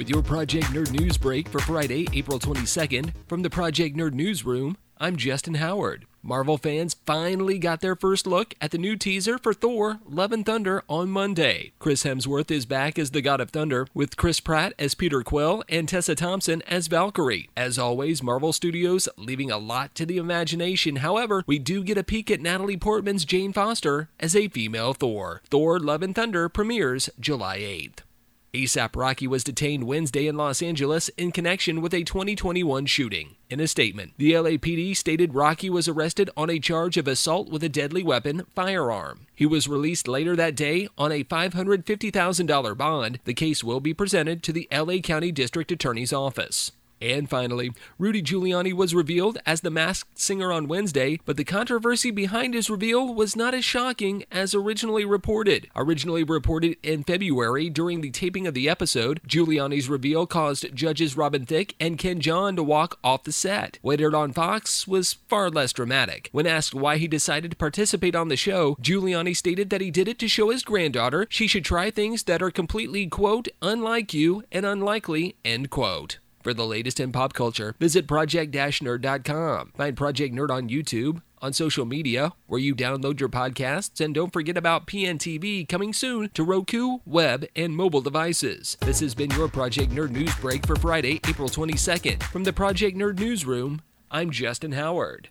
With your Project Nerd News break for Friday, April 22nd, from the Project Nerd Newsroom, I'm Justin Howard. Marvel fans finally got their first look at the new teaser for Thor Love and Thunder on Monday. Chris Hemsworth is back as the God of Thunder, with Chris Pratt as Peter Quill and Tessa Thompson as Valkyrie. As always, Marvel Studios leaving a lot to the imagination. However, we do get a peek at Natalie Portman's Jane Foster as a female Thor. Thor Love and Thunder premieres July 8th. ASAP Rocky was detained Wednesday in Los Angeles in connection with a 2021 shooting. In a statement, the LAPD stated Rocky was arrested on a charge of assault with a deadly weapon firearm. He was released later that day on a $550,000 bond. The case will be presented to the LA County District Attorney's Office. And finally, Rudy Giuliani was revealed as the masked singer on Wednesday, but the controversy behind his reveal was not as shocking as originally reported. Originally reported in February during the taping of the episode, Giuliani's reveal caused judges Robin Thicke and Ken Jeong to walk off the set. What aired on Fox was far less dramatic. When asked why he decided to participate on the show, Giuliani stated that he did it to show his granddaughter she should try things that are completely, quote, unlike you and unlikely, end quote. For the latest in pop culture, visit project-nerd.com. Find Project Nerd on YouTube, on social media, where you download your podcasts, and don't forget about PNTV coming soon to Roku, web, and mobile devices. This has been your Project Nerd News Break for Friday, April 22nd. From the Project Nerd Newsroom, I'm Justin Howard.